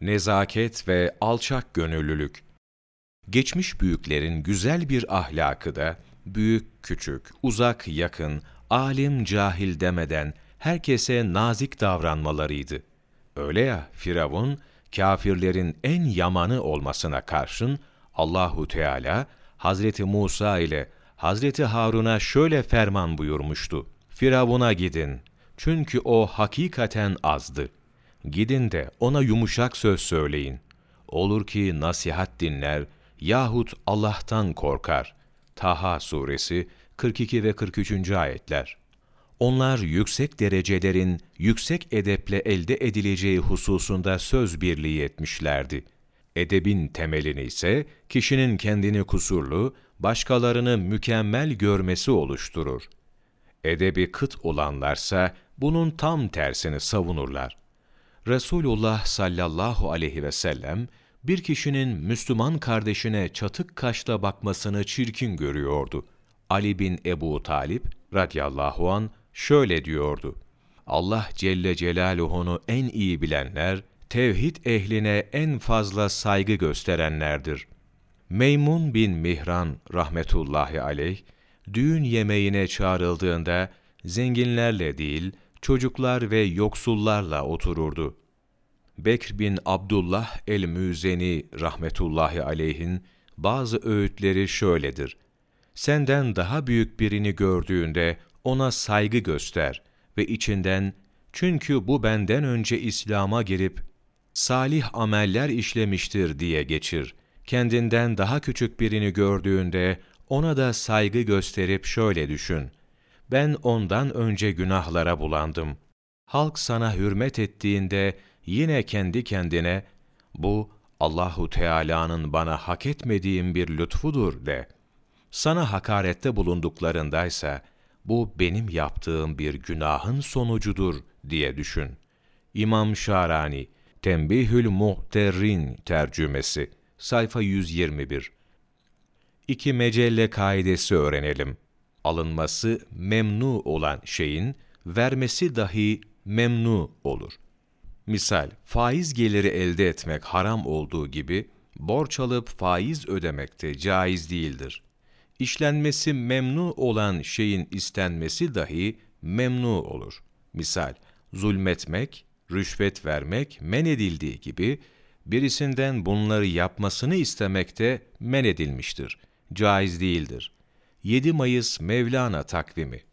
Nezaket ve alçak gönüllülük. Geçmiş büyüklerin güzel bir ahlakı da, büyük küçük, uzak yakın, alim cahil demeden herkese nazik davranmalarıydı. Öyle ya Firavun, kafirlerin en yamanı olmasına karşın Allahu Teala Hazreti Musa ile Hazreti Harun'a şöyle ferman buyurmuştu. Firavun'a gidin. Çünkü o hakikaten azdı. Gidin de ona yumuşak söz söyleyin. Olur ki nasihat dinler yahut Allah'tan korkar. Taha suresi 42 ve 43. ayetler. Onlar yüksek derecelerin yüksek edeple elde edileceği hususunda söz birliği etmişlerdi. Edebin temelini ise kişinin kendini kusurlu, başkalarını mükemmel görmesi oluşturur. Edebi kıt olanlarsa bunun tam tersini savunurlar. Resulullah sallallahu aleyhi ve sellem bir kişinin Müslüman kardeşine çatık kaşla bakmasını çirkin görüyordu. Ali bin Ebu Talip radıyallahu an şöyle diyordu. Allah Celle Celaluhu'nu en iyi bilenler, tevhid ehline en fazla saygı gösterenlerdir. Meymun bin Mihran rahmetullahi aleyh, düğün yemeğine çağrıldığında zenginlerle değil, çocuklar ve yoksullarla otururdu. Bekr bin Abdullah el-Müzeni rahmetullahi aleyhin bazı öğütleri şöyledir. Senden daha büyük birini gördüğünde ona saygı göster ve içinden çünkü bu benden önce İslam'a girip salih ameller işlemiştir diye geçir. Kendinden daha küçük birini gördüğünde ona da saygı gösterip şöyle düşün. Ben ondan önce günahlara bulandım. Halk sana hürmet ettiğinde yine kendi kendine bu Allahu Teala'nın bana hak etmediğim bir lütfudur de. Sana hakarette bulunduklarındaysa bu benim yaptığım bir günahın sonucudur diye düşün. İmam Şarani Tembihül Muhterrin tercümesi sayfa 121 İki mecelle kaidesi öğrenelim. Alınması memnu olan şeyin vermesi dahi memnu olur. Misal, faiz geliri elde etmek haram olduğu gibi, borç alıp faiz ödemek de caiz değildir. İşlenmesi memnu olan şeyin istenmesi dahi memnu olur. Misal, zulmetmek, rüşvet vermek men edildiği gibi, birisinden bunları yapmasını istemek de men edilmiştir. Caiz değildir. 7 Mayıs Mevlana takvimi